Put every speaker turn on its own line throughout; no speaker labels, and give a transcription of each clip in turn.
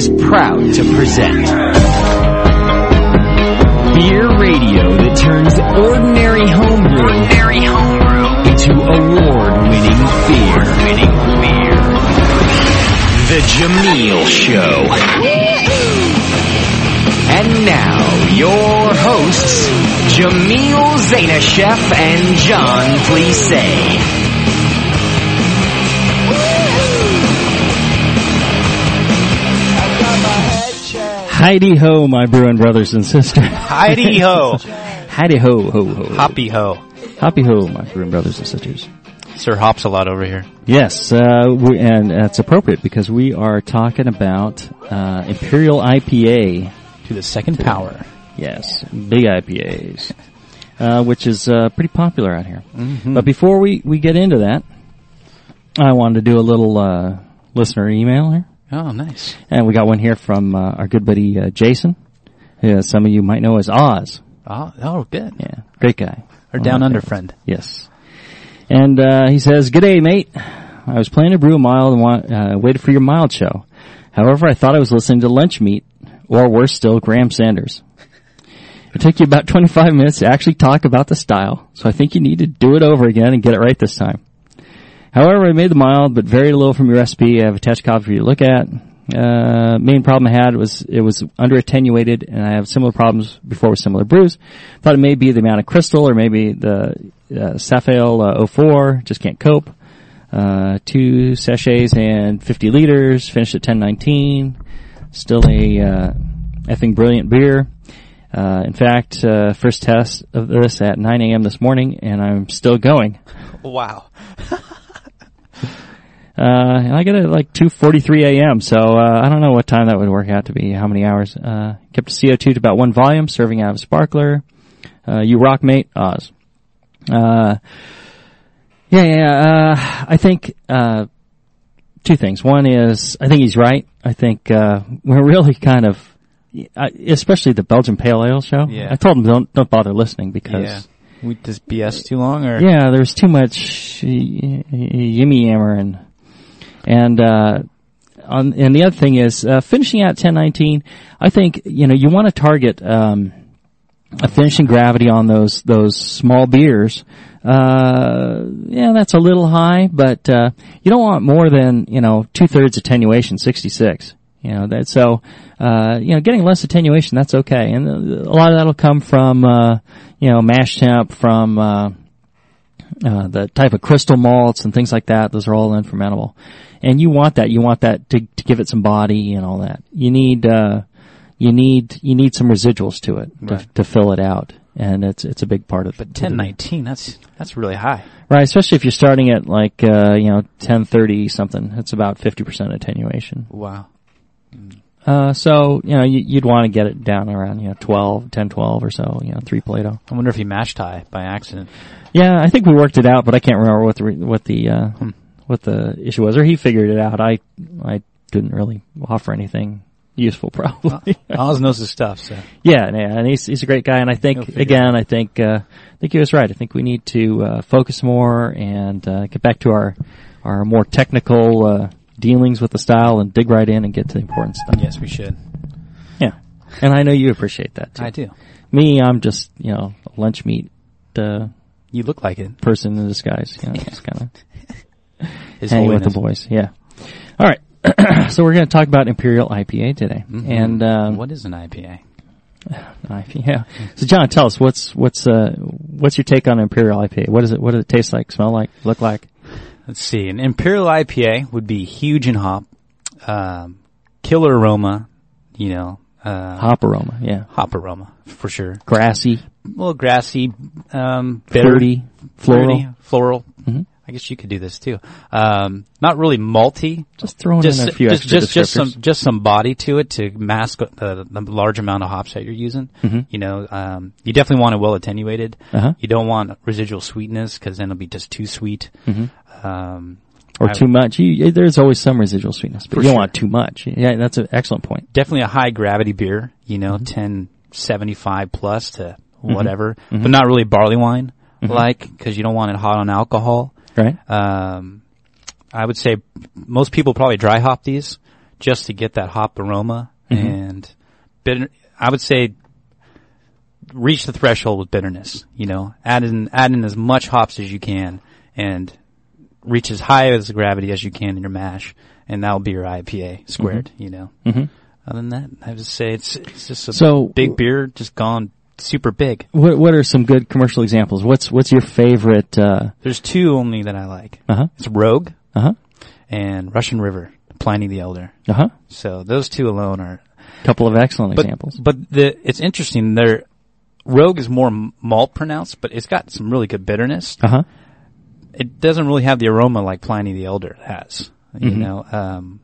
The Brewing Network is proud to present Beer Radio that turns ordinary homebrew, ordinary homebrew into award-winning beer. Winning beer. The Jamil Show. And now, your hosts, Jamil Zainasheff and John Plisse.
Heidi ho, my Bruin brothers and sisters.
Heidi ho.
Heidi ho, ho, ho.
Hoppy ho.
Hoppy ho, my Bruin brothers and sisters.
Sir hops a lot over here.
Yes, uh, we, and that's appropriate because we are talking about uh, Imperial IPA.
To the second power.
Yes, big IPAs, uh, which is uh, pretty popular out here. But before we, we get into that, I wanted to do a little uh, listener email here.
Oh, nice.
And we got one here from uh, our good buddy uh, Jason, who some of you might know as Oz.
Oh, oh good.
Yeah, great guy.
Our
One
down under friend.
Yes. And uh, he says, "Good day, mate. I was planning to brew a mild and want, uh, waited for your mild show. However, I thought I was listening to Lunch Meat, or worse still, Graham Sanders. It took you about 25 minutes to actually talk about the style, so I think you need to do it over again and get it right this time. However, I made the mild, but very little from your recipe. I have a copy for you to look at. Uh, main problem I had was it was under attenuated, and I have similar problems before with similar brews. Thought it may be the amount of crystal, or maybe the uh, Safale uh, 04 just can't cope. Uh, two sachets and 50 liters, finished at 1019. Still a uh, effing brilliant beer. Uh, in fact, uh, first test of this at 9 a.m. this morning, and I'm still going.
Wow.
Uh, and I get it at like 2:43 a.m. So uh, I don't know what time that would work out to be. How many hours? Uh, kept the CO2 to about one volume, serving out of a sparkler. Uh, you rock, mate. Oz. Uh, yeah, yeah. Uh, I think uh, two things. One is I think he's right. I think uh, we're really kind of, especially the Belgian Pale Ale show.
Yeah.
I told him don't don't bother listening because.
We just BS too long or?
Yeah, there's too much yimmy yammer and and uh, on and the other thing is uh, finishing out 1019. I think you know you want to target um, a finishing gravity on those those small beers. Uh, yeah, that's a little high, but uh, you don't want more than you know two thirds attenuation, 66. You know that so uh, you know getting less attenuation that's okay, and uh, a lot of that'll come from uh, you know mash temp from. Uh, uh, the type of crystal malts and things like that. Those are all unfermentable, and you want that. You want that to, to give it some body and all that. You need uh, you need you need some residuals to it to,
Right.
to fill it out, and it's it's a big part of. it.
But ten nineteen, that's that's really high.
right? Especially if you're starting at like uh, you know ten thirty something. It's about fifty percent attenuation.
Wow.
Uh, so you know you, you'd want to get it down around you know 12, 10, 12 or so. You know three Plato.
I wonder if he mashed tie by accident.
Yeah, I think we worked it out, but I can't remember what the re- what the uh,
Hmm.
what the issue was, or he figured it out. I I didn't really offer anything useful, probably.
Oz knows his stuff, so.
yeah, yeah, and he's he's a great guy, and I think again, I think uh, I think he was right. I think we need to uh, focus more and uh, get back to our our more technical uh, dealings with the style and dig right in and get to the important stuff.
Yes, we should.
Yeah, and I know you appreciate that too.
I do.
Me, I'm just you know a lunch meat uh,
You look like it.
person in disguise. You know, just kind of. Hanging with the boys. Yeah. All right. so we're going to talk about Imperial IPA today,
Mhm.
and um,
what is an IPA?
IPA. Yeah. So John, tell us what's what's uh what's your take on Imperial IPA? What is it? What does it taste like? Smell like? Look like?
Let's see. An imperial IPA would be huge in hop, um, killer aroma, you know, uh,
Hop aroma. Yeah.
hop aroma for sure.
Grassy,
A little grassy, um, bitter,
fruity, floral.
fruity, floral. I guess you could do this too. Um, not really malty.
Just throwing
Just,
in a few
just,
extra
just, just some, just some body to it to mask the, the large amount of hops that you're using.
Mhm.
You know, um, you definitely want it well attenuated.
Uh-huh.
You don't want residual sweetness because then it'll be just too sweet.
Mhm.
Um,
Or
I-
too much. You, there's always some residual sweetness, but you don't
sure.
want too much. Yeah, that's an excellent point.
definitely a high gravity beer, you know,
Mm-hmm.
ten seventy five plus to whatever, but not really barley wine
Mm-hmm.
like because you don't want it hot on alcohol.
Right?
Um, I would say most people probably dry hop these just to get that hop aroma
Mm-hmm.
and bitter. I would say reach the threshold with bitterness. You know, add in add in as much hops as you can, and reach as high as the gravity as you can in your mash, and that'll be your IPA squared. You know.
Mhm.
Other than that, I would say it's it's just a
So-
big beer, just gone super big.
What What are some good commercial examples? What's What's your favorite? Uh
There's two only that I like.
Uh huh.
It's Rogue
Uh huh.
and Russian River, Pliny the Elder.
Uh huh.
So those two alone are a
Couple of excellent
but,
examples.
But the it's interesting. There, Rogue is more malt pronounced, but it's got some really good bitterness.
Uh huh.
It doesn't really have the aroma like Pliny the Elder has. You
Mhm.
know, um,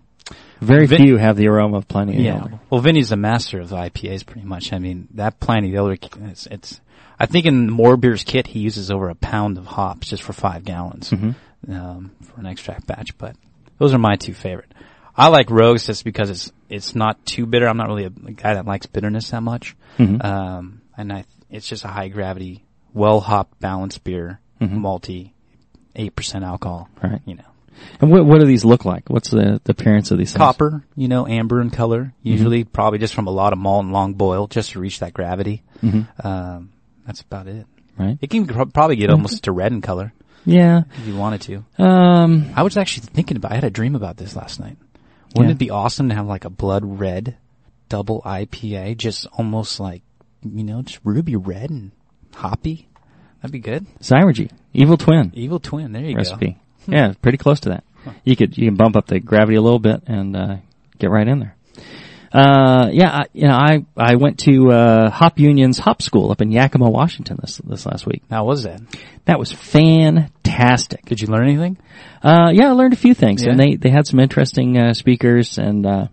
Very
Vin-
few have the aroma of Pliny
yeah.
Elder.
Well, Vinny's the master of the IPAs, pretty much. I mean, that Pliny the Elder, it's, it's I think in More Beer's kit he uses over a pound of hops just for five gallons
Mm-hmm.
um, for an extract batch. But those are my two favorite. I like Rogues just because it's it's not too bitter. I'm not really a, a guy that likes bitterness that much.
Mhm.
Um, and I, it's just a high gravity, well hopped, balanced beer,
Mhm.
malty, eight percent alcohol.
Right.
You know,
And what What do these look like? What's the, the appearance of these things?
copper. You know, amber in color. Usually, probably just from a lot of malt and long boil, just to reach that gravity.
Mhm.
Um, that's about it.
Right.
It can pro- probably get almost to red in color
Yeah.
if you wanted to.
Um.
I was actually thinking about. I had a dream about this last night. Wouldn't
Yeah.
it be awesome to have like a blood red double IPA, just almost like you know, just ruby red and hoppy? That'd be good.
Zymurgy, Evil Twin
Evil twin. There you go.
recipe. Yeah, pretty close to that. You could you can bump up the gravity a little bit and uh, get right in there. Uh, yeah, I, you know, I I went to uh, Hop Union's Hop School up in Yakima, Washington this this last week.
How was that?
That was fantastic.
Did you learn anything?
Uh, yeah, I learned a few things, and they they had some interesting uh, speakers, and uh,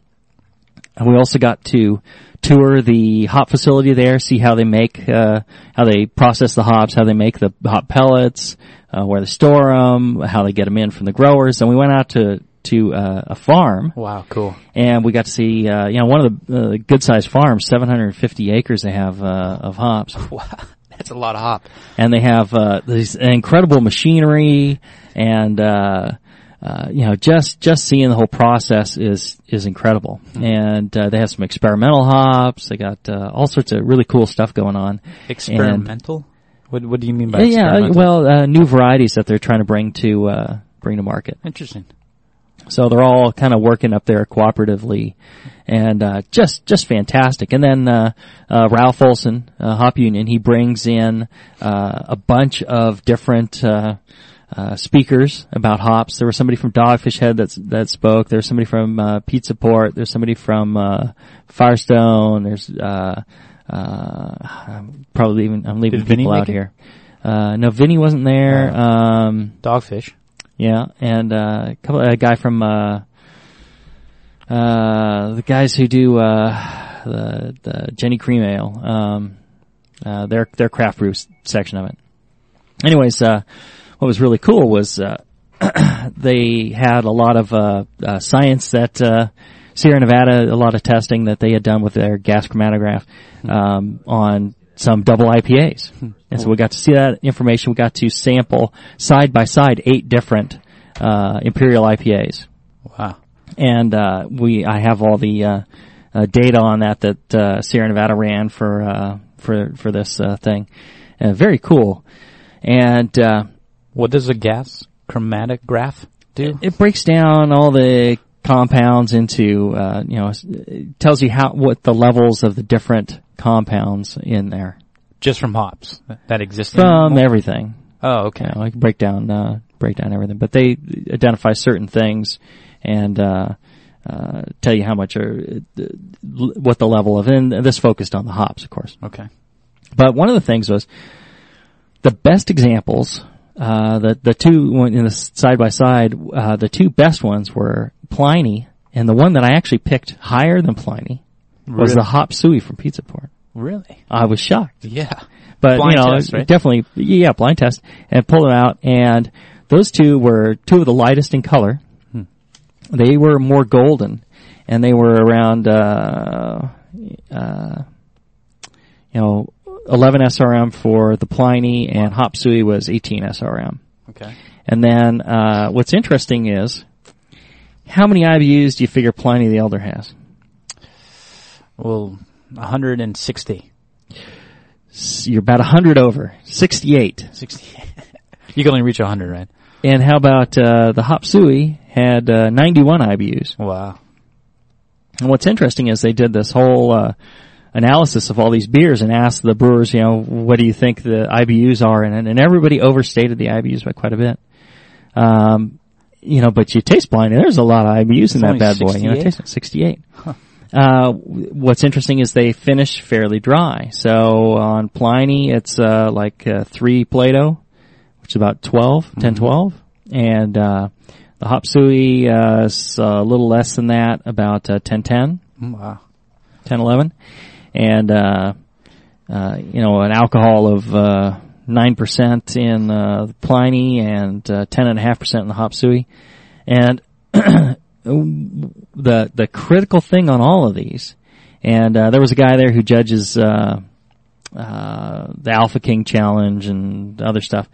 and we also got to tour the hop facility there, see how they make, uh, how they process the hops, how they make the hop pellets, uh, where they store them, how they get them in from the growers, and we went out to to uh, a farm,
Wow, cool.
and we got to see, uh, you know, one of the uh, good sized farms, 750 acres they have uh, of hops.
Wow, that's a lot of hop.
and they have uh, this incredible machinery and uh, uh, you know just just seeing the whole process is is incredible. And uh, they have some experimental hops. They got uh, all sorts of really cool stuff going on.
Experimental. What What do you mean by
And, yeah
experimental?
well uh, new varieties that they're trying to bring to uh, bring to market
interesting.
so they're all kind of working up there cooperatively, and uh, just just fantastic. And then uh, uh, Ralph Olson, uh, Hop Union, he brings in uh, a bunch of different uh, uh, speakers about hops. There was somebody from Dogfish Head that that spoke. There's somebody from uh, Pizza Port. There's somebody from uh, Firestone. There's I'm probably even I'm leaving
Did Vinny
people
make
out here. Uh, no, Vinny wasn't there. Um,
Dogfish.
yeah, and uh, a couple a guy from uh, uh, the guys who do uh, the the Genny Cream Ale, um, uh, their their craft brew section of it. Anyways, uh, what was really cool was uh, they had a lot of uh, uh, science that uh, Sierra Nevada, a lot of testing that they had done with their gas chromatograph um, on some double IPAs. And so we got to see that information. We got to sample side by side eight different uh, Imperial IPAs,
Wow.
and uh, we I have all the uh, uh, data on that that uh, Sierra Nevada ran for uh, for for this uh, thing. Uh, very cool, and uh,
What does a gas chromatograph do?
it breaks down all the compounds into uh, you know tells you how what the levels of the different compounds in there
Just from hops that exist.
from everything.
Oh, okay.
You know, like break down uh, break down everything, but they identify certain things and uh, uh, tell you how much are uh, what the level of. And this focused on the hops, of course.
Okay.
But one of the things was the best examples. Uh, the the two in the side by side, uh, the two best ones were Pliny, and the one that I actually picked higher than Pliny was
Really?
the Hop Suey from Pizza Port.
Really?
I was shocked,
Yeah.
but
Blind
you know,
test, right?
definitely, yeah, blind test, and pulled them out, and those two were two of the lightest in color.
Hmm.
They were more golden, and they were around, uh, uh, you know, 11 SRM for the Pliny, and Hop Suey was 18 SRM.
Okay.
And then uh, what's interesting is How many IBUs do you figure Pliny the Elder has?
Well, 160.
S- You're about 100 over. 68.
60. you can only reach 100, right?
And how about uh, the Hop Suey had uh, 91 IBUs?
Wow.
And what's interesting is they did this whole uh, analysis of all these beers and asked the brewers, you know, what do you think the IBUs are in it? And everybody overstated the IBUs by quite a bit. Um, you know, but you taste blind, and there's a lot of IBUs in that bad boy. You know,
68?
taste it, 68. Uh, what's interesting is they finish fairly dry. So on Pliny, it's uh, like uh, three Plato, which is about 12, 10, 12. And uh, the Hop Suey uh, is a little less than that, about uh, 10, 10.
Wow.
10, 11. And, uh, uh, you know, an alcohol of, uh, 9% in, uh, Pliny and, uh, 10.5% in the Hop Suey. And the, the critical thing on all of these, and, uh, there was a guy there who judges, uh, uh, the Alpha King Challenge and other stuff.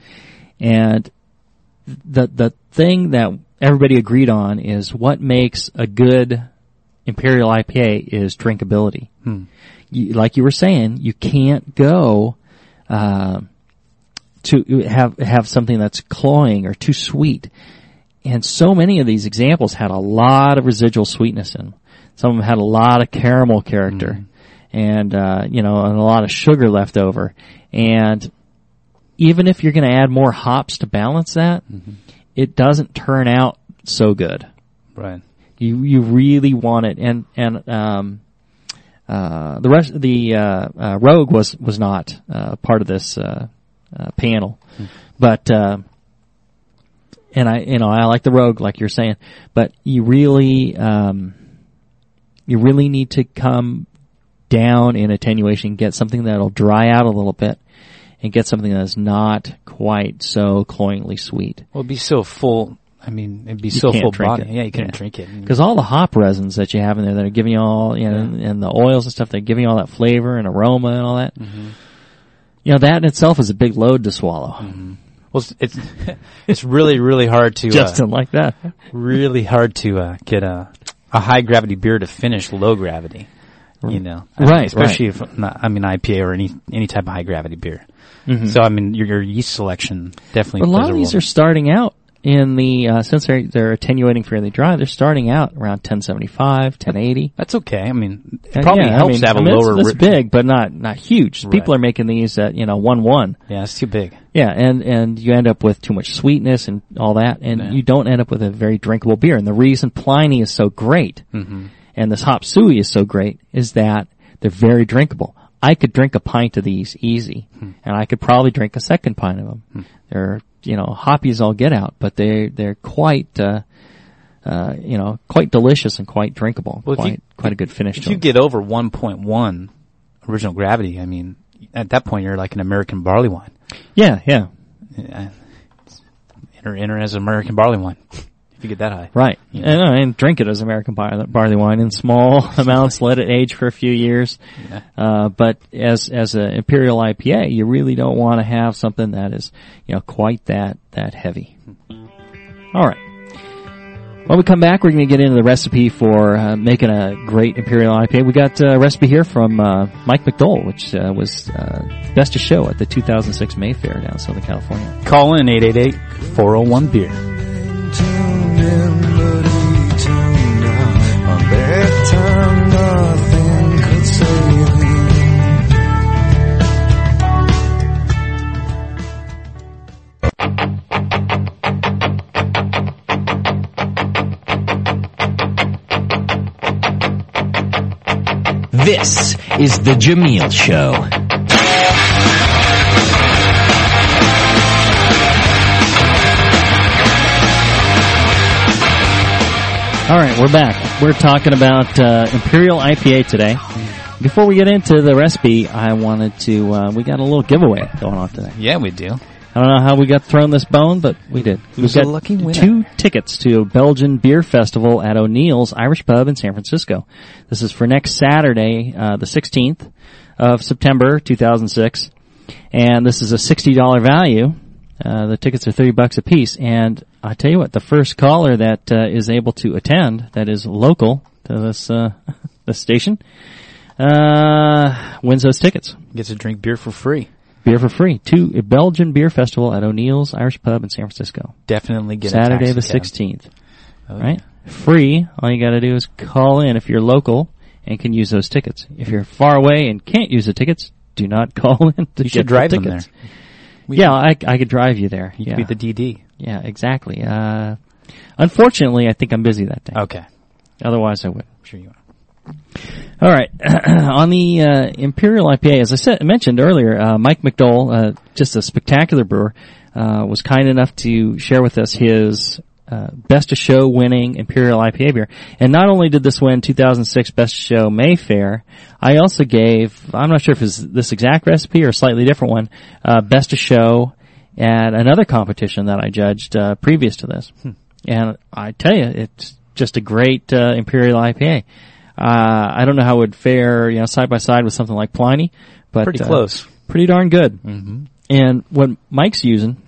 And the, the thing that everybody agreed on is what makes a good Imperial IPA is drinkability. You, like you were saying, you can't go uh, to have have something that's cloying or too sweet. And so many of these examples had a lot of residual sweetness in them. Some of them had a lot of caramel character, and uh, you know, and a lot of sugar left over. And even if you're going to add more hops to balance that, it doesn't turn out so good.
Right.
You you really want it, and and um, uh, the rest the uh, uh, Rogue was was not uh, part of this uh, panel, but uh, and I you know I like the Rogue like you're saying, but you really um, you really need to come down in attenuation, get something that'll dry out a little bit, and get something that's not quite so cloyingly sweet.
Well, it'd be so full. I mean, it'd be
You
so full body.
it.
Yeah, you can't
Yeah.
drink it.
Because all the hop resins that you have in there that are giving you all, you know, and the oils and stuff, they're giving you all that flavor and aroma and all that.
Mm-hmm.
You know, that in itself is a big load to swallow.
well, it's it's, really really hard to uh,
like that.
really hard to uh, get a a high gravity beer to finish low gravity. You know, I mean,
Right,
Especially if not, I mean IPA or any any type of high gravity beer. So I mean your, your yeast selection definitely.
But a lot of these are starting out in the, uh, since they're, they're attenuating fairly dry, they're starting out around 1075, 1080.
That's okay. I mean, it
And
probably
yeah, I
helps
mean,
to have
I
a
mean, it's-
lower.
It's,
ri-
big, but not, not huge.
Right.
People are making these at, you know, 1-1.
Yeah, it's too big.
Yeah, and and you end up with too much sweetness and all that, and
Yeah.
you don't end up with a very drinkable beer. And the reason Pliny is so great,
Mm-hmm.
and this Hop Suey is so great, is that they're very drinkable. I could drink a pint of these easy,
Hmm.
and I could probably drink a second pint of them. They're you know hoppy as all get out, but they they're quite uh, uh, you know quite delicious and quite drinkable.
Well,
quite
you-
quite a good finish
If you
them.
get over 1.1 original gravity, I mean, at that point you're like an American barley wine.
yeah, yeah,
Enter, enter as American barley wine. If you get that high.
Right. And, uh, and drink it as American bar- barley wine in small amounts, let it age for a few years.
Yeah.
Uh, but as, as an imperial IPA, you really don't want to have something that is, you know, quite that, that heavy. All right. When we come back, we're going to get into the recipe for uh, making a great imperial IPA. We got a recipe here from uh, Mike McDole, which uh, was uh, best of show at the 2006 Mayfaire down in Southern California.
Call in 888-401
This is the Jamil Show.
All right, we're back. We're talking about uh, Imperial IPA today. Before we get into the recipe, I wanted to. Uh, we got a little giveaway going on today.
Yeah, we do.
I don't know how we got thrown this bone, but we did.
Who's the
got
lucky winner?
two tickets to a Belgian beer festival at O'Neill's Irish Pub in San Francisco. This is for next Saturday, uh, the 16th of September, 2006, and this is a $60 value. Uh, the tickets are 30 bucks a piece, and I tell you what, the first caller that uh, is able to attend, that is local to this uh, this station, uh, wins those tickets.
Gets to drink beer for free.
Beer for free to a Belgian beer festival at O'Neill's Irish Pub in San Francisco,
Definitely get a
Saturday the sixteenth.
Oh,
Right, free. All you got to do is call in if you're local and can use those tickets. If you're far away and can't use the tickets, do not call in to
You should drive
the
them
tickets.
there. We-
Yeah, I, I could drive you there.
You
yeah.
could be the DD.
Yeah, exactly. Uh, unfortunately, I think I'm busy that day.
Okay.
Otherwise, I would.
I'm sure you are.
All right. On the uh, Imperial IPA, as I said, mentioned earlier, uh, Mike McDole, uh, just a spectacular brewer, uh, was kind enough to share with us his uh, Best of Show winning Imperial IPA beer. And not only did this win 2006 Best of Show Mayfaire, I also gave, I'm not sure if it's this exact recipe or a slightly different one, uh, Best of Show at another competition that I judged uh, previous to this. And I tell you, it's just a great uh, Imperial IPA. Uh, I don't know how it would fare, you know, side by side with something like Pliny, but
Pretty close.
pretty darn good. Mm-hmm. And what Mike's using,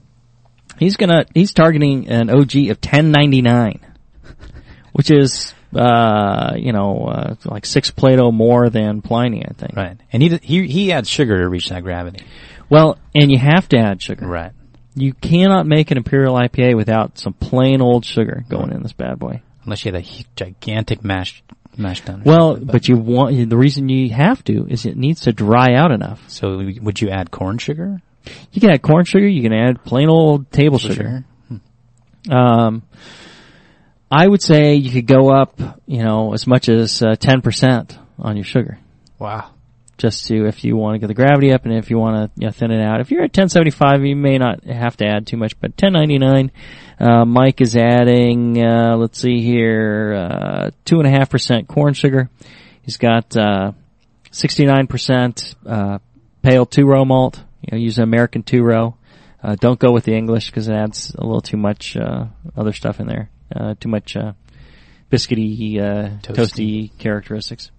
he's gonna he's targeting an OG of 1099, which is uh, you know uh, like six Plato more than Pliny, I think.
Right. And he he he adds sugar to reach that gravity.
Well, and you have to add sugar.
Right.
You cannot make an Imperial IPA without some plain old sugar going in this bad boy.
Unless you had a gigantic mash mash tun.
Well,
something,
but you want the reason you have to is it needs to dry out enough.
so would you add corn sugar?
You can add corn sugar. You can add plain old table sugar. Um, I would say you could go up, you know, as much as uh, ten percent on your sugar,
Wow.
just to if you want to get the gravity up and if you want to you know, thin it out. If you're at ten seventy five, you may not have to add too much, but ten ninety nine. Uh, Mike is adding, uh, let's see here, uh, two and a half percent corn sugar. He's got uh, sixty nine percent uh, pale two row malt. You know, use an American two row. Uh, don't go with the English because it adds a little too much uh, other stuff in there. Uh, too much uh, biscuity, uh, toasty.
Toasty.
characteristics.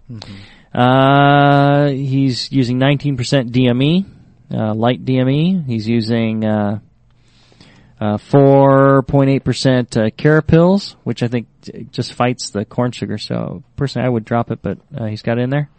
Uh, he's using 19% DME, uh, light DME. He's using uh, uh, 4.8% uh, carapils, which I think j- just fights the corn sugar. So personally, I would drop it, but uh, he's got it in there.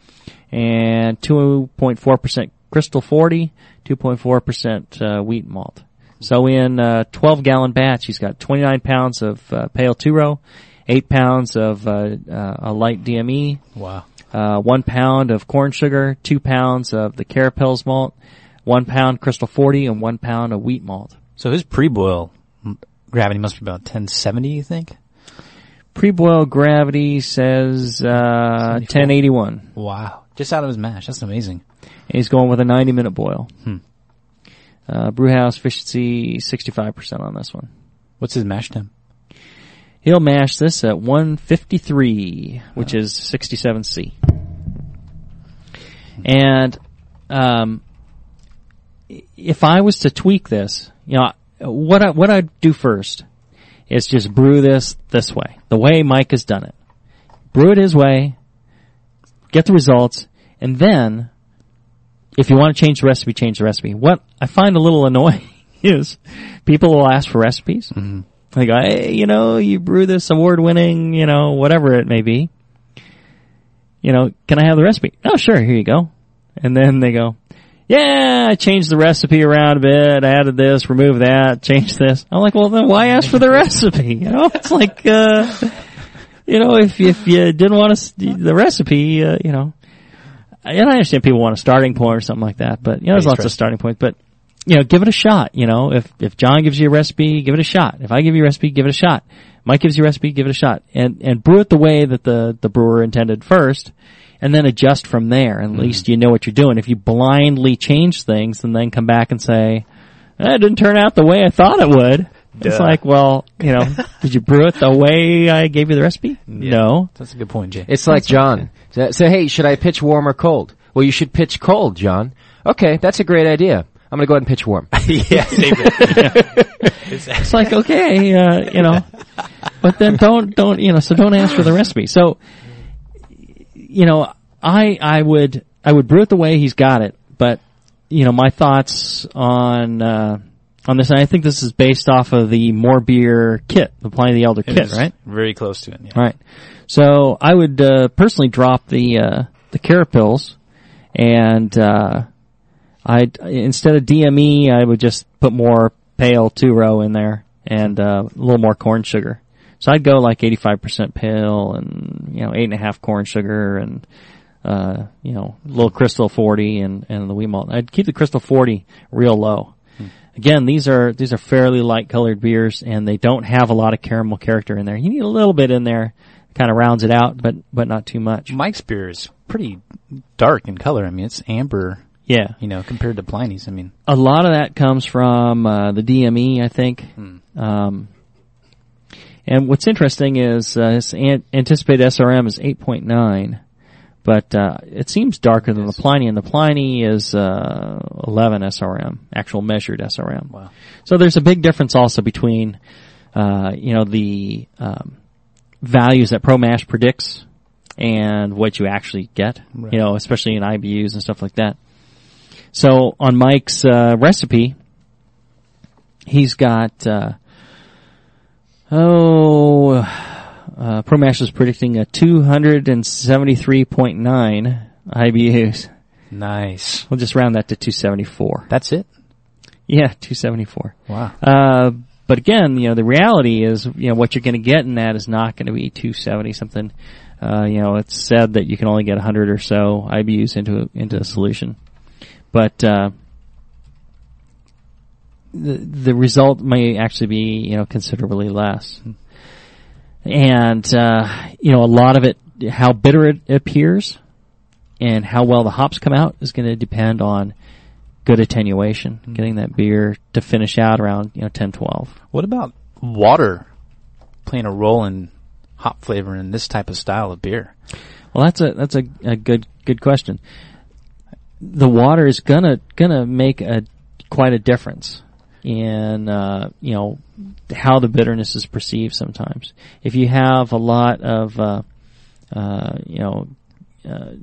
And 2.4% crystal 40, 2.4% uh, wheat malt. So in a 12 gallon batch, he's got 29 pounds of uh, pale two row, 8 pounds of uh, uh, a light DME,
Wow.
uh, one pound of corn sugar, two pounds of the carapils malt, one pound Crystal 40, and one pound of wheat malt.
So his pre-boil gravity must be about 1070, you think?
Pre-boil gravity says uh, 1081.
Wow. Just out of his mash. That's amazing.
He's going with a 90 minute boil.
Hmm.
Uh, brewhouse efficiency 65% on this one.
What's his mash temp?
He'll mash this at 153, which is 67C. And um, if I was to tweak this, you know, what I what I'd do first is just brew this this way, the way Mike has done it. Brew it his way, get the results, and then if you want to change the recipe, change the recipe. What I find a little annoying is people will ask for recipes. They go, hey, you know, you brew this award-winning, you know, whatever it may be. You know, can I have the recipe? Oh, sure, here you go. And then they go, yeah, I changed the recipe around a bit, added this, removed that, changed this. I'm like, well, then why ask for the recipe? You know, it's like, uh, you know, if if you didn't want to, the recipe, uh, you know, and I understand people want a starting point or something like that, but you know, there's lots of starting points. But you know, give it a shot. You know, if if John gives you a recipe, give it a shot. If I give you a recipe, give it a shot. Mike gives you a recipe, give it a shot, and and brew it the way that the the brewer intended first, and then adjust from there. At mm-hmm. least you know what you're doing. If you blindly change things and then come back and say, eh, "That didn't turn out the way I thought it would," it's like, well, you know, did you brew it the way I gave you the recipe? No.
That's a good point, Jay.
It's like John. So, so, hey, should I pitch warm or cold? Well, you should pitch cold, John. Okay, that's a great idea. I'm gonna go ahead and pitch warm.
yeah, save it.
It's like okay, uh, you know, but then don't don't you know? So don't ask for the recipe. So, you know, I I would I would brew it the way he's got it, but you know, my thoughts on uh, on this. And I think this is based off of the More Beer kit, the Pliny the Elder
It
kit, right?
Very close to it. Yeah.
Right. So I would uh, personally drop the uh, the carapils, and uh, I instead of DME, I would just put more pale two row in there and uh, a little more corn sugar. So I'd go like eighty five percent pale and you know eight and a half corn sugar and uh, you know a little crystal forty and and the wheat malt. I'd keep the crystal forty real low. Again, these are these are fairly light colored beers, and they don't have a lot of caramel character in there. You need a little bit in there, kind of rounds it out, but but not too much.
Mike's beer is pretty dark in color. I mean, it's amber,
Yeah,
you know, compared to Pliny's. I mean,
a lot of that comes from uh, the DME, I think. Um, and what's interesting is uh, his an- anticipated SRM is 8.9, but uh, it seems darker than the Pliny, and the Pliny is uh, 11 SRM, actual measured SRM.
Wow.
So there's a big difference also between, uh, you know, the um, values that ProMash predicts and what you actually get. You know, especially in IBUs and stuff like that. So on Mike's uh, recipe, he's got uh, oh, uh, ProMash is predicting a 273.9 IBUs.
nice.
We'll just round that to 274.
That's it.
Yeah, 274.
Wow.
Uh, but again, you know, the reality is, you know, what you're going to get in that is not going to be 270 something. Uh, you know, it's said that you can only get 100 or so IBUs into into a solution, but uh, the the result may actually be you know considerably less. And uh, you know, a lot of it, how bitter it appears, and how well the hops come out is going to depend on good attenuation, getting that beer to finish out around you know 10, 12.
What about water playing a role in hop flavor in this type of style of beer?
Well, that's a that's a, a good good question. The water is gonna gonna make a quite a difference in uh, you know how the bitterness is perceived. Sometimes, if you have a lot of uh, uh, you know uh,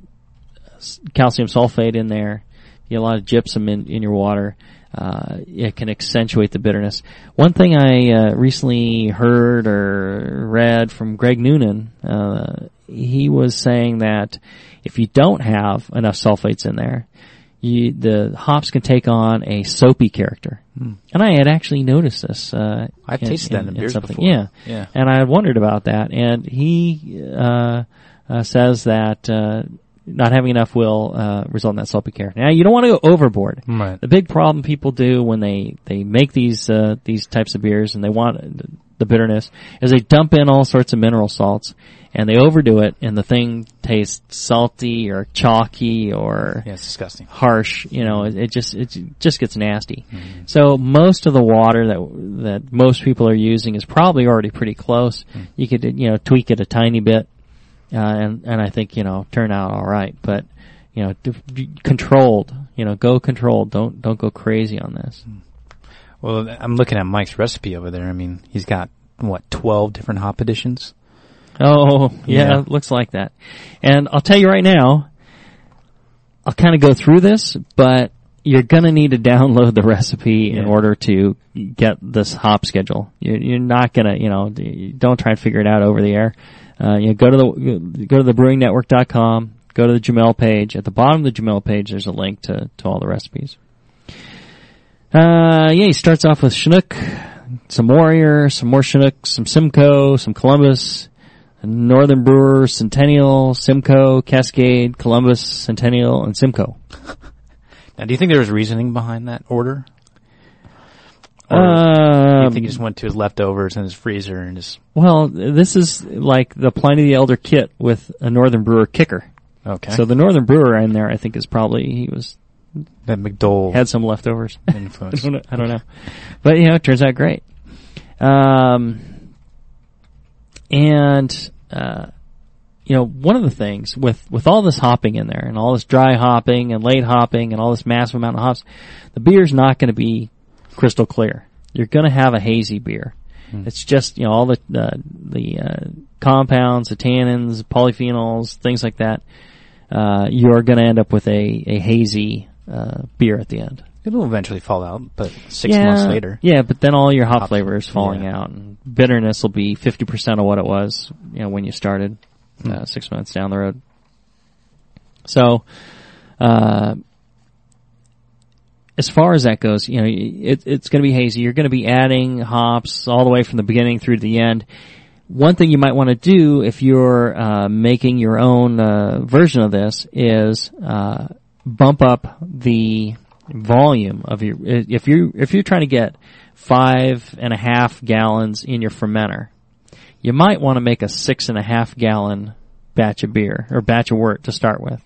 calcium sulfate in there, you get a lot of gypsum in, in your water. Uh, it can accentuate the bitterness. One thing I uh, recently heard or read from Greg Noonan, uh, he was saying that if you don't have enough sulfates in there, you, the hops can take on a soapy character. And I had actually noticed this. Uh,
I've tasted that in beers
something.
before.
Yeah,
Yeah.
And I had wondered about that. And he uh, uh, says that uh, not having enough will uh, result in that soapy character. Now you don't want to go overboard.
Right.
The big problem people do when they they make these uh, these types of beers and they want the bitterness is they dump in all sorts of mineral salts and they overdo it and the thing tastes salty or chalky or
Yeah, it's disgusting.
harsh. You know, it, it just it just gets nasty. Mm-hmm. So most of the water that that most people are using is probably already pretty close. Mm-hmm. You could you know tweak it a tiny bit, uh, and and I think you know turn out all right. But you know, d- controlled. You know, go controlled. Don't don't go crazy on this. Mm-hmm.
Well, I'm looking at Mike's recipe over there. I mean, he's got what 12 different hop additions.
Oh, yeah,
Yeah.
it looks like that. And I'll tell you right now, I'll kind of go through this, but you're gonna need to download the recipe in order to get this hop schedule. You're, you're not gonna, you know, don't try and figure it out over the air. Uh, you know, go to the go to the brewingnetwork.com, go to the Jamil page. At the bottom of the Jamil page, there's a link to to all the recipes. Uh, yeah, he starts off with Chinook, some Warrior, some more Chinook, some Simcoe, some Columbus, Northern Brewer, Centennial, Simcoe, Cascade, Columbus, Centennial, and Simcoe.
Now, do you think there was reasoning behind that order? Or do
Um,
you think he just went to his leftovers and his freezer and just
well, this is like the Pliny the Elder kit with a Northern Brewer kicker.
okay?
So the Northern Brewer in there, I think, is probably he was
that McDole
had some leftovers. I
influence.
don't know. I don't know. But you know, it turns out great. Um, and uh, you know, one of the things with with all this hopping in there and all this dry hopping and late hopping and all this massive amount of hops, the beer's not going to be crystal clear. You're going to have a hazy beer. It's just you know all the uh, the uh, compounds, the tannins, polyphenols, things like that. Uh, you are going to end up with a a hazy uh, beer at the end.
It'll eventually fall out, but six months later.
Yeah, but then all your hop flavor is falling
yeah.
out, and bitterness will be fifty percent of what it was, you know, when you started
Hmm.
uh, six months down the road. So, uh, as far as that goes, you know, it, it's going to be hazy. You're going to be adding hops all the way from the beginning through to the end. One thing you might want to do if you're uh, making your own uh, version of this is uh, bump up the volume of your. If you if you're trying to get five and a half gallons in your fermenter, you might want to make a six and a half gallon batch of beer or batch of wort to start with,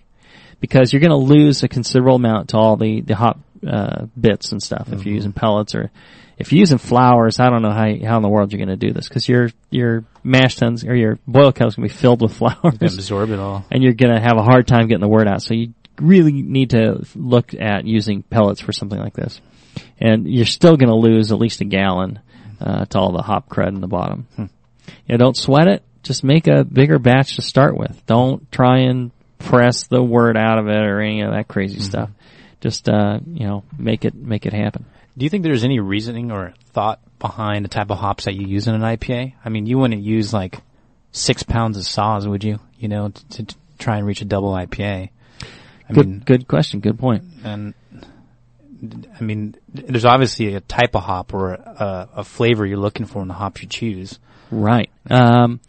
because you're going to lose a considerable amount to all the the hop uh, bits and stuff if you're using pellets or if you're using flowers. I don't know how how in the world you're going to do this because your your mash tuns or your boil kettle's going to be filled with flowers
absorb it all.
and you're going to have a hard time getting the wort out. So you really need to look at using pellets for something like this. And you're still going to lose at least a gallon uh, to all the hop crud in the bottom. You know, don't sweat it. Just make a bigger batch to start with. Don't try and press the wort out of it or any of that crazy stuff. Just uh, you know, make it make it happen.
Do you think there's any reasoning or thought behind the type of hops that you use in an IPA? I mean, you wouldn't use like six pounds of Saaz, would you? You know, to, to try and reach a double IPA. I
Good
mean,
good question. Good point.
and I mean, there's obviously a type of hop or a, a flavor you're looking for in the hops you choose.
Right. Um,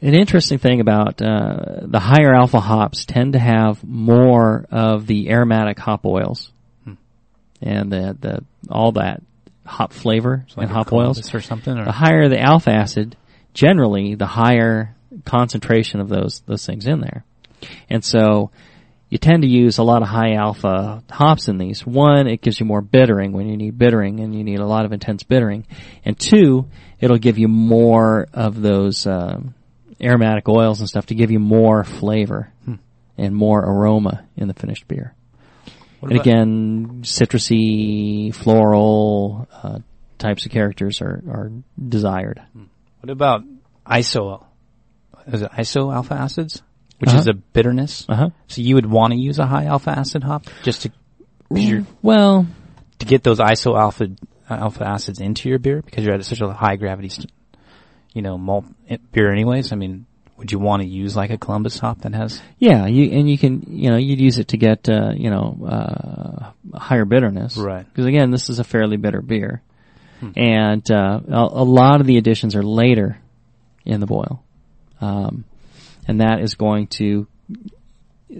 an interesting thing about uh, the higher alpha hops tend to have more of the aromatic hop oils, and the the all that hop flavor and hop oils.
Or something. Or,
The higher the alpha acid, generally the higher concentration of those those things in there, and so you tend to use a lot of high alpha hops in these. One, it gives you more bittering when you need bittering and you need a lot of intense bittering. And two, it'll give you more of those um, aromatic oils and stuff to give you more flavor and more aroma in the finished beer.
What
and again, citrusy, floral uh, types of characters are, are desired.
What about iso? Is it iso alpha acids, which
Uh-huh.
is a bitterness?
Uh huh.
So you would want to use a high alpha acid hop just to you're-
Well,
to get those iso alpha alpha acids into your beer because you're at such a high gravity, st- you know, malt beer. Anyways, I mean, would you want to use like a Columbus hop that has?
Yeah, you and you can you know you'd use it to get uh, you know uh, higher bitterness,
Right.
Because again, this is a fairly bitter beer, and uh, a, a lot of the additions are later in the boil, um, and that is going to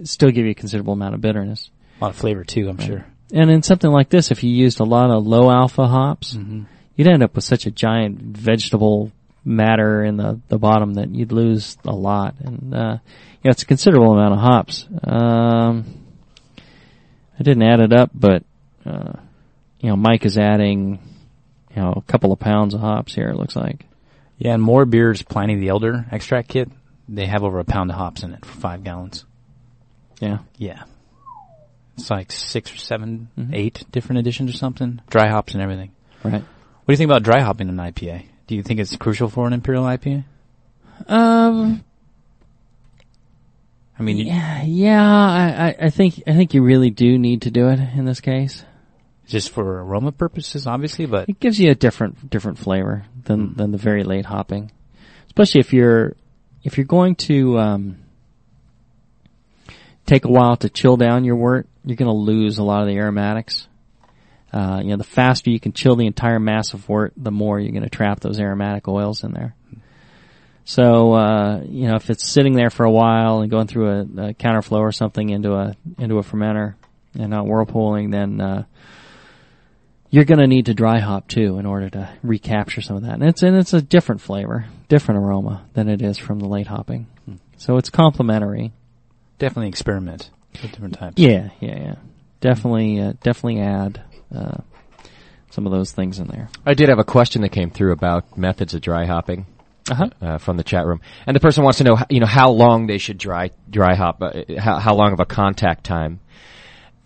still give you a considerable amount of bitterness.
A lot of flavor too, I'm sure.
And in something like this, if you used a lot of low alpha hops,
Mm-hmm.
you'd end up with such a giant vegetable matter in the, the bottom that you'd lose a lot. And, uh, you know, it's a considerable amount of hops. Um, I didn't add it up, but, uh, you know, Mike is adding, you know, a couple of pounds of hops here, it looks like.
Yeah, and more beers, Pliny the Elder extract kit, they have over a pound of hops in it for five gallons.
Yeah.
Yeah. It's like six or 7
Mhm.
eight different additions or something. Dry hops and everything.
Right.
What do you think about dry hopping in an IPA? Do you think it's crucial for an Imperial IPA?
Um,
I mean,
yeah, yeah, I, I, I think, I think you really do need to do it in this case.
just for aroma purposes, obviously, but
It gives you a different different flavor than than the very late hopping, especially if you're if you're going to um, take a while to chill down your wort. You're going to lose a lot of the aromatics. Uh, you know, the faster you can chill the entire mass of wort, the more you're going to trap those aromatic oils in there. So, uh, you know, if it's sitting there for a while and going through a, a counterflow or something into a into a fermenter and not whirlpooling, then uh, you're going to need to dry hop too in order to recapture some of that. And it's and it's a different flavor, different aroma than it is from the late hopping. So it's complementary.
definitely experiment with different types.
Yeah, yeah, yeah. Definitely, uh, definitely add uh, some of those things in there.
I did have a question that came through about methods of dry hopping.
Uh-huh.
uh, from the chat room, and the person wants to know, you know, how long they should dry dry hop, uh, how, how long of a contact time,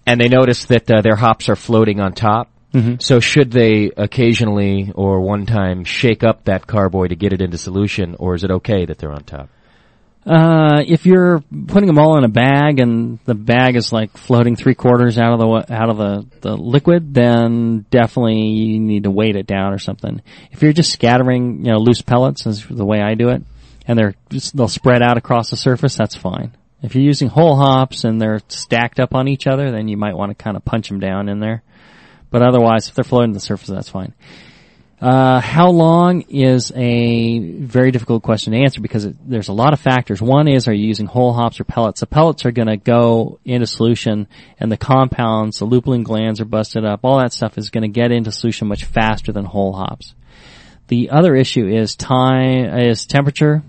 and they notice that uh, their hops are floating on top.
Mhm.
So should they occasionally or one time shake up that carboy to get it into solution, or is it okay that they're on top?
Uh, if you're putting them all in a bag and the bag is like floating three quarters out of the out of the, the liquid, then definitely you need to weight it down or something. If you're just scattering, you know, loose pellets, is the way I do it, and they're just, they'll spread out across the surface, that's fine. If you're using whole hops and they're stacked up on each other, then you might want to kind of punch them down in there. But otherwise, if they're floating to the surface, that's fine. Uh, how long is a very difficult question to answer because it, there's a lot of factors. One is, are you using whole hops or pellets? The pellets are going to go into solution and the compounds, the lupulin glands are busted up. All that stuff is going to get into solution much faster than whole hops. The other issue is time, is temperature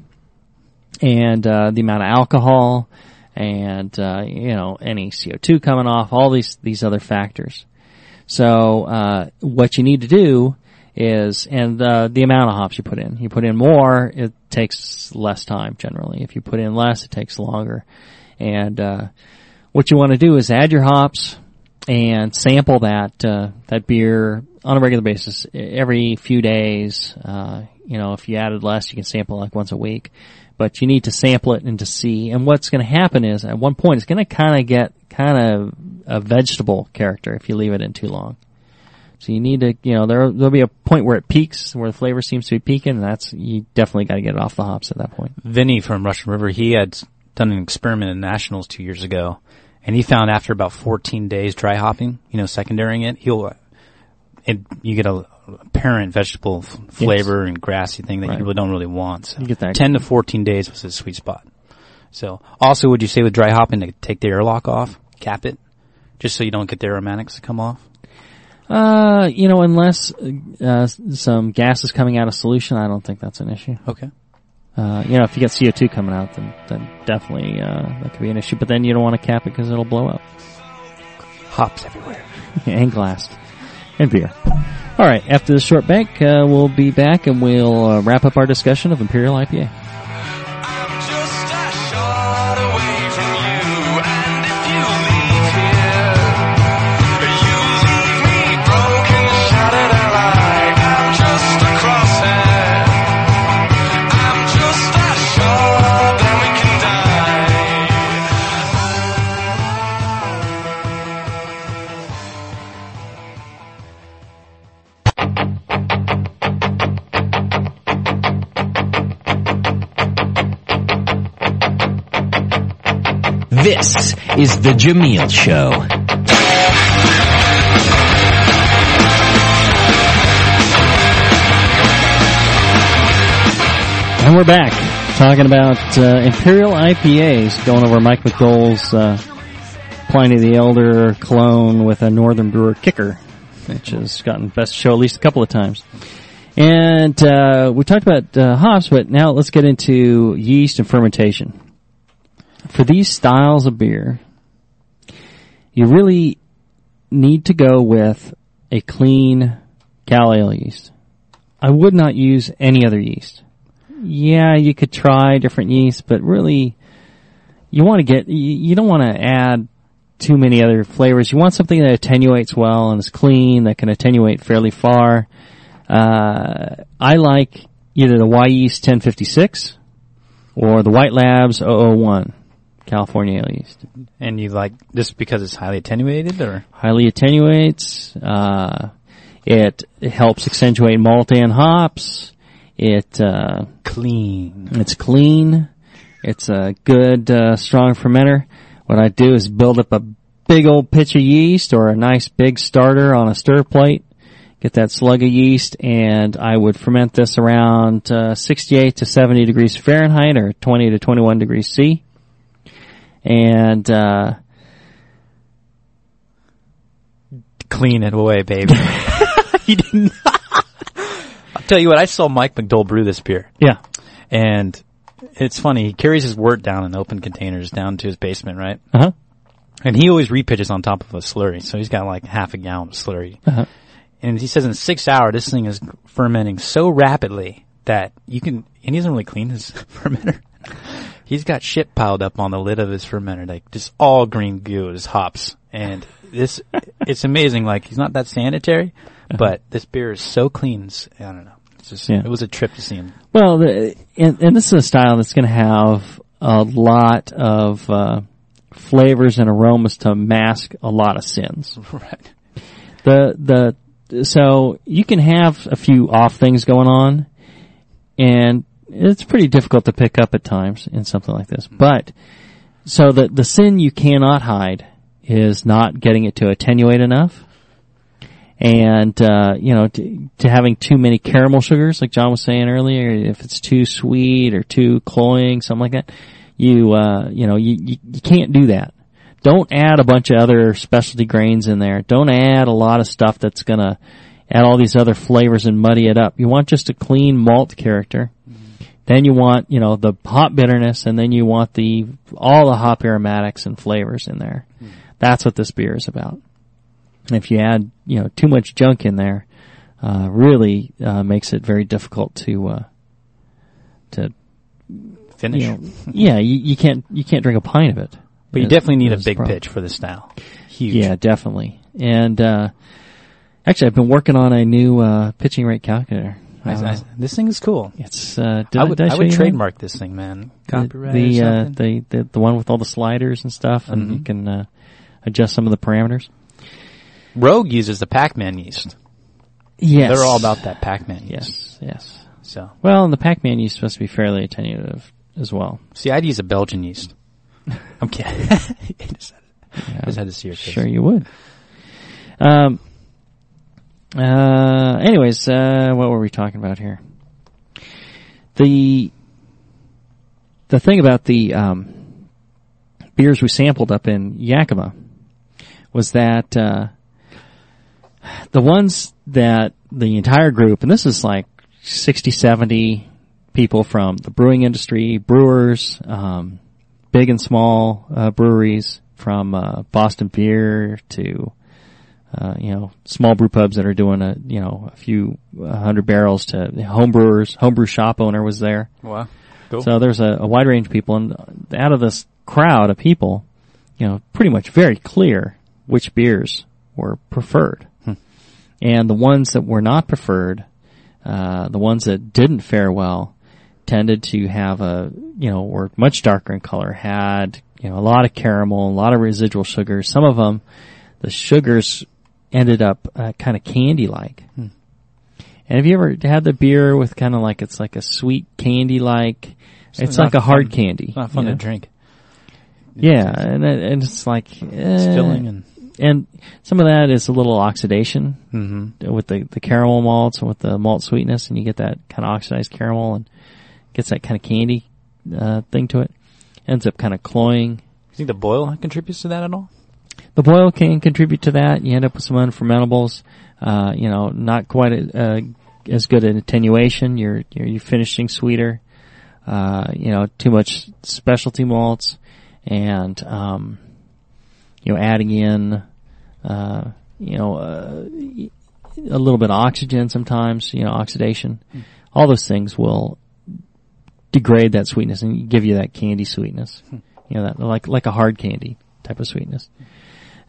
and, uh, the amount of alcohol and, uh, you know, any CO2 coming off, all these, these other factors. So, uh, what you need to do is, and uh, the amount of hops you put in. You put in more, it takes less time generally. If you put in less, it takes longer. And uh, what you want to do is add your hops and sample that uh, that beer on a regular basis every few days. Uh, you know, if you added less, you can sample like once a week. But you need to sample it and to see. And what's going to happen is, at one point, it's going to kind of get kind of a vegetable character if you leave it in too long. So you need to, you know, there there'll be a point where it peaks, where the flavor seems to be peaking, and that's you definitely got to get it off the hops at that point.
Vinny from Russian River, he had done an experiment in nationals two years ago, and he found after about 14 days dry hopping, you know, secondarying it, he'll, it, you get a apparent vegetable f- flavor and grassy thing that
Right.
you really don't really want. So
You get that.
10 to 14 days was his sweet spot. So also would you say with dry hopping to take the airlock off, cap it, just so you don't get the aromatics to come off?
Uh, you know, unless uh, some gas is coming out of solution, I don't think that's an issue.
Okay.
Uh, you know, if you get CO2 coming out, then then definitely uh, that could be an issue. But then you don't want to cap it because it'll blow up.
Hops everywhere.
and glass and beer. All right, after this short break, uh, we'll be back and we'll uh, wrap up our discussion of Imperial IPA.
This is the Jamil Show.
And we're back talking about uh, Imperial IPAs, going over Mike McDole's uh, Pliny the Elder clone with a Northern Brewer kicker, which has gotten best show at least a couple of times. And uh, we talked about uh, hops, but now let's get into yeast and fermentation. For these styles of beer, you really need to go with a clean cal ale yeast. I would not use any other yeast yeah, you could try different yeasts, but really, you want to get, you, don't want to add too many other flavors. You want something that attenuates well and is clean, that can attenuate fairly far. Uh, I like either the Wyeast 1056 or the White Labs 001 California Ale yeast.
And you like this because it's highly attenuated or?
Highly attenuates, uh, it, it helps accentuate malt and hops. It, uh,
Clean.
It's clean. It's a good, uh, strong fermenter. What I do is build up a big old pitch of yeast or a nice big starter on a stir plate. Get that slug of yeast and I would ferment this around, uh, 68 to 70 degrees Fahrenheit or 20 to 21 degrees C. And, uh,
Clean it away, baby. you didn't. I'll tell you what, I saw Mike McDole brew this beer.
yeah.
And it's funny, he carries his wort down in open containers down to his basement, right?
Uh huh.
And he always repitches on top of a slurry, so he's got like half a gallon of slurry.
Uh-huh.
And he says in six hours, this thing is fermenting so rapidly that you can, and he doesn't really clean his fermenter. He's got shit piled up on the lid of his fermenter, like just all green goo, his hops. And this, it's amazing, like he's not that sanitary, but this beer is so clean, I don't know. It's just,
Yeah.
it was a trip to see him.
Well, the, and, and this is a style that's going to have a lot of uh, flavors and aromas to mask a lot of sins.
Right.
The the so you can have a few off things going on, and it's pretty difficult to pick up at times in something like this. But so the the sin you cannot hide is not getting it to attenuate enough, and uh, you know to, to having too many caramel sugars, like Jon was saying earlier. If it's too sweet or too cloying, something like that, you uh, you know you, you you can't do that. Don't add a bunch of other specialty grains in there. Don't add a lot of stuff that's gonna add all these other flavors and muddy it up. You want just a clean malt character. Then you want, you know, the hop bitterness and then you want the, all the hop aromatics and flavors in there. That's what this beer is about. And if you add, you know, too much junk in there, uh, really, uh, makes it very difficult to, uh, to,
Finish.
you know, yeah, you, you can't, you can't drink a pint of it.
but you definitely need a big
problem.
pitch for this style. Huge.
Yeah, definitely. And, uh, actually I've been working on a new, uh, pitching rate calculator.
I-
Uh,
I- this thing is cool.
it's, uh, did
I would,
did
I
show
would
you that?
trademark this thing, man.
the
Copyright
the,
or
uh, the the the one with all the sliders and stuff, and you
Mhm.
can uh, adjust some of the parameters.
Rogue uses the Pac-Man yeast.
Yes,
They're all about that Pac-Man yeast.
Yes, yes.
So,
Well, and the Pac-Man yeast is supposed to be fairly attenuative as well.
see, I'd use a Belgian yeast. I'm kidding. I just, had, I just had to see your face.
Sure, you would. Um. Uh. Anyways, uh, what were we talking about here? The the thing about the um, beers we sampled up in Yakima was that uh, the ones that the entire group, and this is like 60, 70 people from the brewing industry, brewers, um, big and small uh, breweries, from uh, Boston Beer to uh, you know small brew pubs that are doing a you know a few hundred barrels to home brewers. Homebrew shop owner was there.
Wow. Cool.
So there's a, a wide range of people, and out of this crowd of people, you know, pretty much very clear which beers were preferred, and the ones that were not preferred, uh, the ones that didn't fare well, tended to have a you know were much darker in color, had you know a lot of caramel, a lot of residual sugars. Some of them, the sugars ended up uh, kind of candy like. And have you ever had the beer with kind of like it's like a sweet candy like? It's
not
like a hard
fun.
candy.
It's not fun
you
to
know?
drink.
Yeah, and it- and it's like
It's
eh,
filling and
and some of that is a little oxidation
hmm
with the the caramel malts and with the malt sweetness, and you get that kind of oxidized caramel and gets that kind of candy uh, thing to it. Ends up kind of cloying.
You think the boil contributes to that at all?
The boil can contribute to that. You end up with some unfermentables. Uh, you know, not quite uh, as good an attenuation. You're you're, you're finishing sweeter. Uh, you know, too much specialty malts, and um, you know, adding in, uh, you know, uh, a little bit of oxygen sometimes. You know, oxidation. All those things will degrade that sweetness and give you that candy sweetness. You know, that like like a hard candy type of sweetness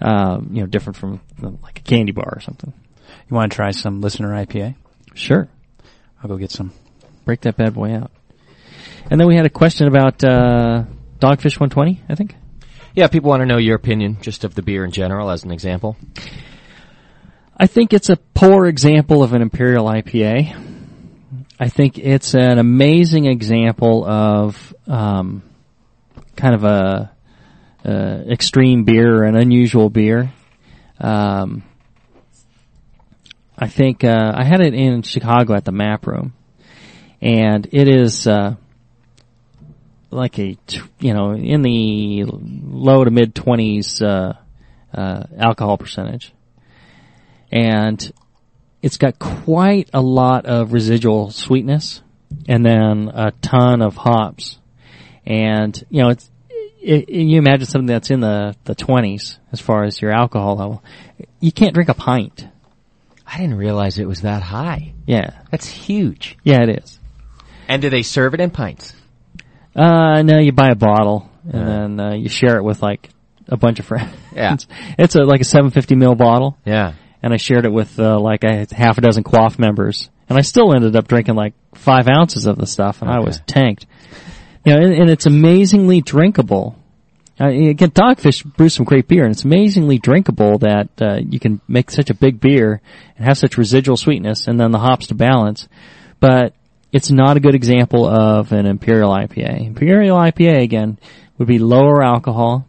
um, you know, different from like a candy bar or something.
You want to try some listener IPA?
Sure.
I'll go get some.
Break that bad boy out. And then we had a question about, uh, Dogfish 120, I think.
Yeah, people want to know your opinion just of the beer in general as an example.
I think it's a poor example of an Imperial IPA. I think it's an amazing example of, um, kind of a, uh, extreme beer, or an unusual beer. Um, I think uh, I had it in Chicago at the Map Room, and it is uh, like a you know in the low to mid twenties uh, uh, alcohol percentage, and it's got quite a lot of residual sweetness, and then a ton of hops, and you know it's. You imagine something that's in the the twenties as far as your alcohol level, you can't drink a pint.
I didn't realize it was that high.
Yeah,
That's huge.
yeah, it is.
And do they serve it in pints?
Uh, no, you buy a bottle and
Yeah.
then uh, you share it with like a bunch of friends.
Yeah.
it's a like a 750 ml bottle,
Yeah.
and I shared it with uh, like a half a dozen quaff members, and I still ended up drinking like five ounces of the stuff, and I was tanked. You know, and, and it's amazingly drinkable. Uh, again, Dogfish brews some great beer, and it's amazingly drinkable that uh, you can make such a big beer and have such residual sweetness, and then the hops to balance. But it's not a good example of an imperial IPA. Imperial IPA again would be lower alcohol,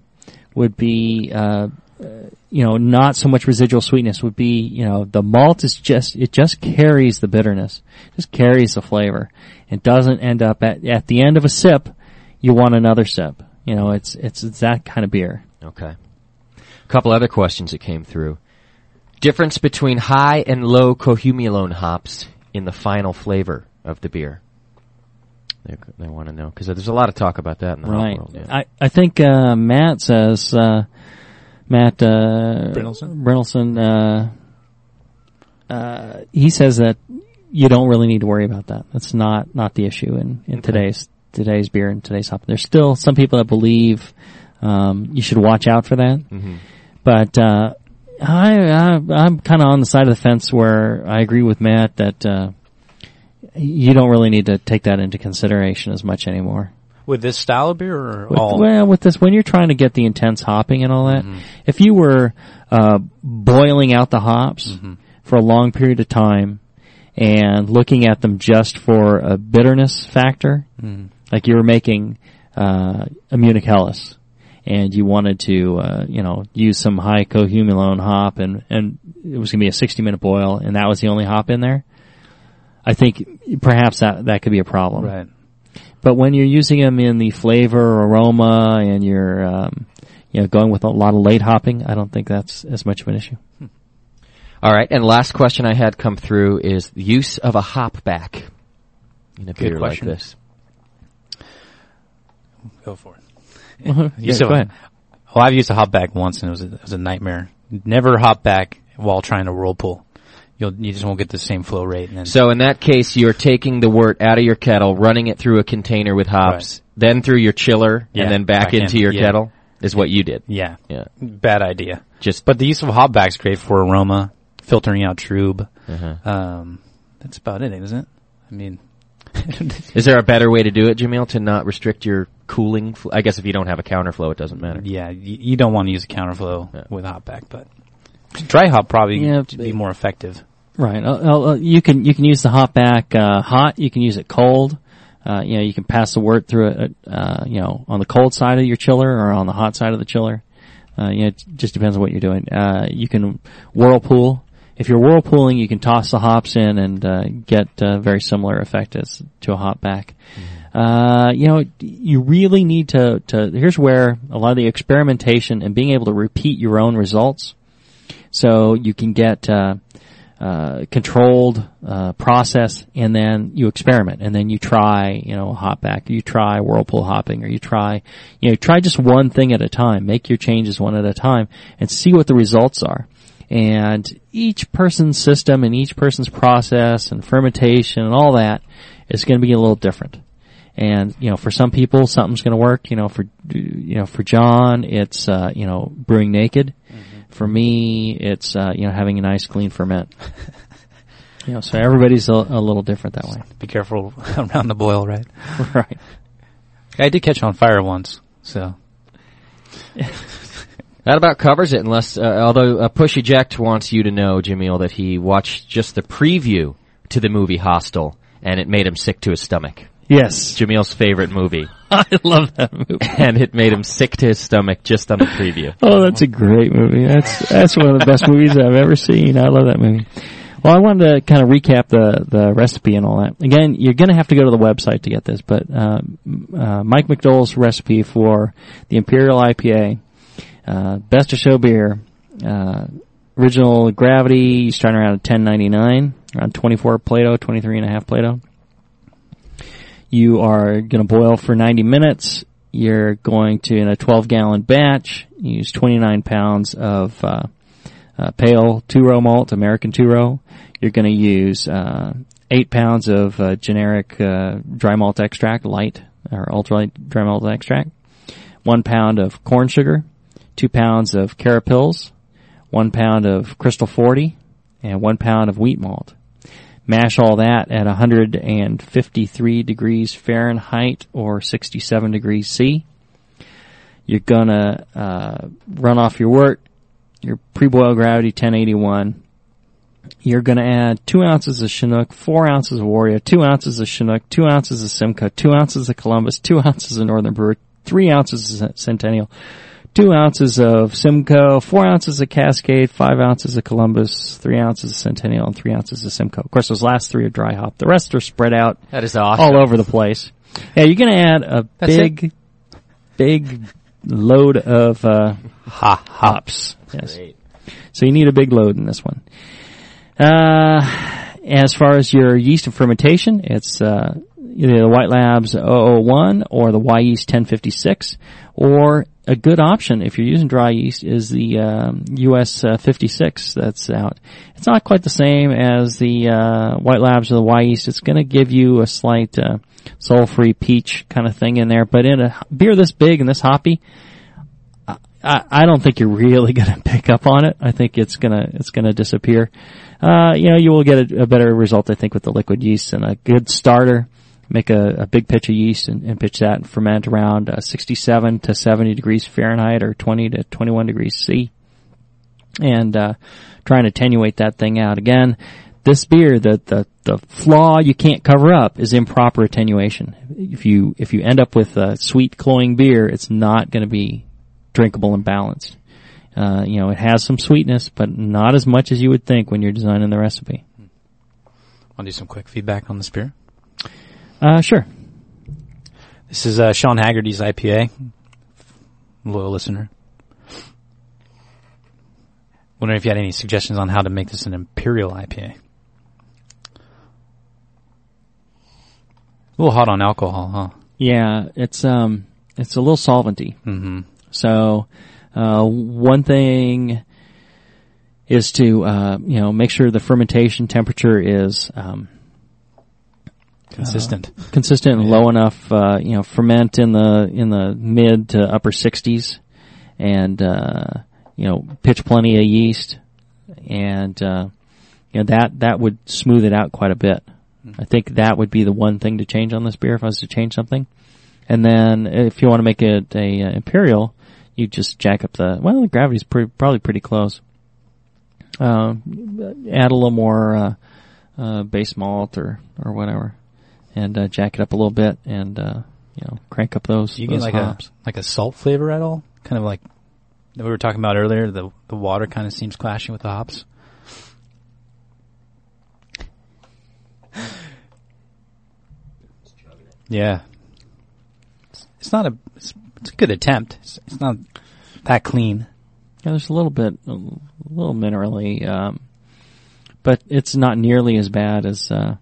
would be uh, you know not so much residual sweetness. Would be you know the malt is just it just carries the bitterness, just carries the flavor. It doesn't end up at at the end of a sip. You want another sip. You know it's it's, it's that kind of beer.
Okay. A couple other questions that came through. Difference between high and low cohumulone hops in the final flavor of the beer. They, they want to know because there's a lot of talk about that in the
Right.
world. Yeah.
I I think uh, Matt says uh, Matt uh, uh, uh, he says that you don't really need to worry about that. That's not not the issue in, in today's today's beer and today's hop. There's still some people that believe um, you should watch out for that,
Mhm.
but uh, I, I I'm kind of on the side of the fence where I agree with Matt that. Uh, you don't really need to take that into consideration as much anymore.
With this style of beer or
With,
all?
well, with this, when you're trying to get the intense hopping and all that,
Mm-hmm.
if you were uh, boiling out the hops
Mm-hmm.
for a long period of time and looking at them just for a bitterness factor,
Mm-hmm.
like you were making uh, a Munich Helles, and you wanted to, uh, you know, use some high cohumulone hop, and and it was going to be a 60 minute boil, and that was the only hop in there. I think perhaps that that could be a problem.
right.
But when you're using them in the flavor, aroma, and you're, um, you know, going with a lot of late hopping, I don't think that's as much of an issue.
All right, and last question I had come through is the use of a hop back in a
Good
beer
question.
like this.
Go for it.
yeah,
You still-
go ahead.
Well, I've used a hop back once and it was a, it was a nightmare. Never hop back while trying to whirlpool. You'll, you just won't get the same flow rate. And then,
So in that case, you're taking the wort out of your kettle, running it through a container with hops, then through your chiller,
Yeah,
and then back,
back in,
into your
yeah.
kettle. Is what you did.
yeah,
Yeah.
bad idea.
Just
But the use of hop back's great for aroma, filtering out trub.
uh-huh.
Um, that's about it, isn't it? I mean,
Is there a better way to do it, Jamil, to not restrict your cooling? Fl- I guess if you don't have a counterflow, it doesn't matter.
yeah, you, you don't want to use a counterflow
Yeah.
with hop back, but dry hop probably
Yeah,
to be more effective.
Right. Uh, uh, uh, you can you can use the hop back uh, hot. You can use it cold. Uh, you know, you can pass the wort through it. Uh, you know, on the cold side of your chiller or on the hot side of the chiller. Uh, you know, it just depends on what you're doing. Uh, you can whirlpool. If you're whirlpooling, you can toss the hops in and uh, get a very similar effect as to a hop back. Uh, you know, you really need to, to, here's where a lot of the experimentation and being able to repeat your own results. So you can get, uh, uh, controlled uh, process, and then you experiment, and then you try, you know, hop back, you try whirlpool hopping, or you try, you know, try just one thing at a time, make your changes one at a time, and see what the results are. And each person's system and each person's process and fermentation and all that is going to be a little different. And you know, for some people, something's going to work. You know, for you know, for Jon, it's uh, you know brewing naked. For me, it's uh, you know having a nice clean ferment. you know, so everybody's a, a little different that way.
Be careful around the boil, right?
right.
I did catch on fire once, so
That about covers it, unless, uh, although uh, Push Eject wants you to know, Jamil, that he watched just the preview to the movie Hostel, and it made him sick to his stomach.
Yes,
Jamil's favorite movie.
I love that movie.
and it made him sick to his stomach just on the preview.
Oh, that's a great movie. That's that's one of the best movies I've ever seen. I love that movie. Well, I wanted to kind of recap the the recipe and all that. Again, you're going to have to go to the website to get this, but uh, uh, Mike McDole's recipe for the Imperial IPA, uh, best of show beer, uh, original gravity, starting around at 10.99, around 24 Plato, 23 and a half Plato. You are going to boil for 90 minutes. You're going to, in a 12 gallon batch, use 29 pounds of uh, uh, pale two row malt, American two row. You're going to use uh, 8 pounds of uh, generic uh, dry malt extract, light or ultralight dry malt extract, 1 pound of corn sugar, 2 pounds of carapils, 1 pound of crystal 40, and 1 pound of wheat malt mash all that at 153 degrees Fahrenheit or 67 degrees C. You're gonna uh, run off your wort, your pre-boil gravity 1081. You're gonna add two ounces of Chinook, four ounces of Warrior, two ounces of Chinook, two ounces of Simcoe, two ounces of Columbus, two ounces of Northern Brewer, three ounces of Centennial, two ounces of Simcoe, four ounces of Cascade, five ounces of Columbus, three ounces of Centennial, and three ounces of Simcoe. Of course, those last three are dry hop. The rest are spread out
That is awesome.
all over the place. Yeah, you're gonna add a
That's
big, big load of uh,
Ha
hops. Yes. So you need a big load in this one. Uh, as far as your yeast and fermentation, it's uh, either the White Labs 001 or the Wyeast 1056, or a good option if you're using dry yeast is the um, US uh, 56 that's out. It's not quite the same as the uh, White Labs or the Wyeast. It's going to give you a slight uh, soul-free peach kind of thing in there, but in a beer this big and this hoppy, I, I don't think you're really going to pick up on it. I think it's gonna it's gonna disappear. Uh, you know, you will get a, a better result, I think, with the liquid yeast and a good starter. Make a, a big pitch of yeast and, and pitch that and ferment around uh, 67 to 70 degrees Fahrenheit or 20 to 21 degrees C, and uh, try and attenuate that thing out. Again, this beer, the, the the flaw you can't cover up is improper attenuation. If you if you end up with a sweet cloying beer, it's not going to be drinkable and balanced. Uh, you know, it has some sweetness, but not as much as you would think when you're designing the recipe.
I'll do some quick feedback on this beer.
Uh, sure.
This is uh, Sean Haggerty's IPA. Loyal listener. Wondering if you had any suggestions on how to make this an imperial IPA. A little hot on alcohol, huh?
Yeah, it's um, it's a little solventy.
Mm-hmm.
So, uh, one thing is to uh, you know make sure the fermentation temperature is um,
Consistent.
consistent and low enough. Uh, you know, ferment in the in the mid to upper 60s, and uh, you know pitch plenty of yeast, and uh, you know that that would smooth it out quite a bit. I think that would be the one thing to change on this beer if I was to change something. And then if you want to make it a uh, imperial, you just jack up the well the gravity's pretty, probably pretty close. Um, add a little more uh, uh, base malt or or whatever, and uh, jack it up a little bit, and uh, you know crank up those.
You
those
get like
hops.
a like a salt flavor at all? Kind of like that we were talking about earlier. The the water kind of seems clashing with the hops. Yeah, it's, it's not a it's, it's a good attempt. It's, it's not that clean.
Yeah, there's a little bit, a little minerally, um, but it's not nearly as bad as uh,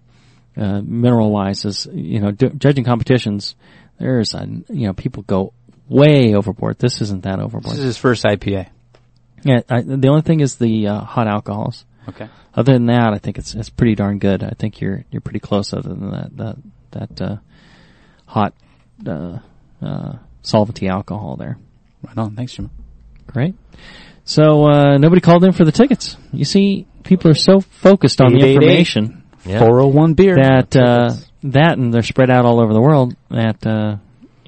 uh, mineral wise as you know. D- judging competitions, there's a you know people go way overboard. This isn't that overboard.
This is his first IPA.
Yeah, I, the only thing is the uh, hot alcohols.
Okay.
Other than that, I think it's it's pretty darn good. I think you're you're pretty close. Other than that that that uh, hot uh, uh, solventy alcohol there.
Right on. Thanks, Jim.
Great. So uh, nobody called in for the tickets. You see, people are so focused on the information
Yeah.
Four hundred one beer.
that uh, that and they're spread out all over the world. That uh,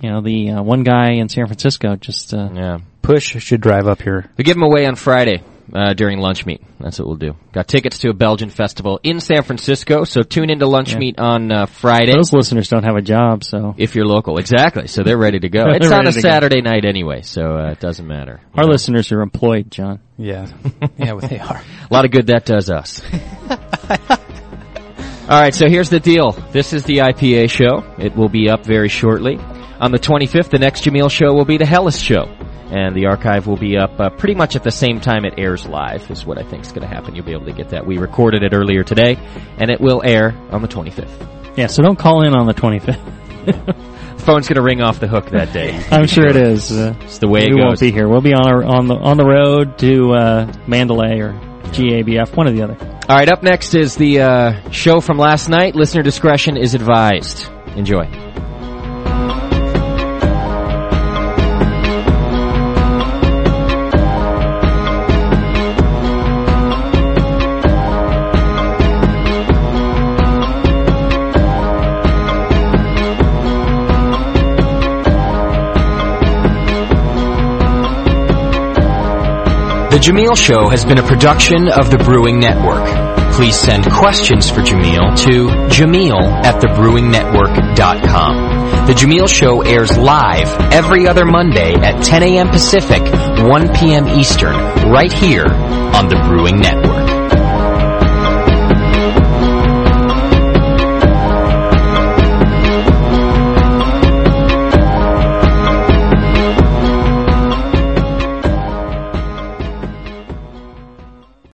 you know, the uh, one guy in San Francisco just uh,
Yeah.
Push should drive up here.
We give them away on Friday uh, during lunch meet. That's what we'll do. Got tickets to a Belgian festival in San Francisco, so tune into lunch
Yeah.
meet on uh, Friday
those listeners don't have a job, so
if you're local. Exactly. So they're ready to go. It's on a
to go.
Saturday night anyway, so uh, it doesn't matter.
Our
know.
listeners are employed, Jon.
Yeah. yeah, well, they are.
A lot of good that does us. All right, so here's the deal. This is the IPA show. It will be up very shortly. On the 25th, the next Jamil show will be the Helles show. And the archive will be up uh, pretty much at the same time it airs live, is what I think is going to happen. You'll be able to get that. We recorded it earlier today, and it will air on the 25th.
Yeah, so don't call in on the 25th.
The phone's going to ring off the hook that day.
I'm sure it is. Uh,
It's the way it
we won't be here. We'll be on our, on the on the road to uh, Mandalay or GABF, one or the other.
All right, up next is the uh, show from last night. Listener discretion is advised. Enjoy. The Jamil Show has been a production of the Brewing Network. Please send questions for Jamil to jamil at thebrewingnetwork.com. The Jameel Show airs live every other Monday at 10 a.m. Pacific, 1 p.m. Eastern, right here on the Brewing Network.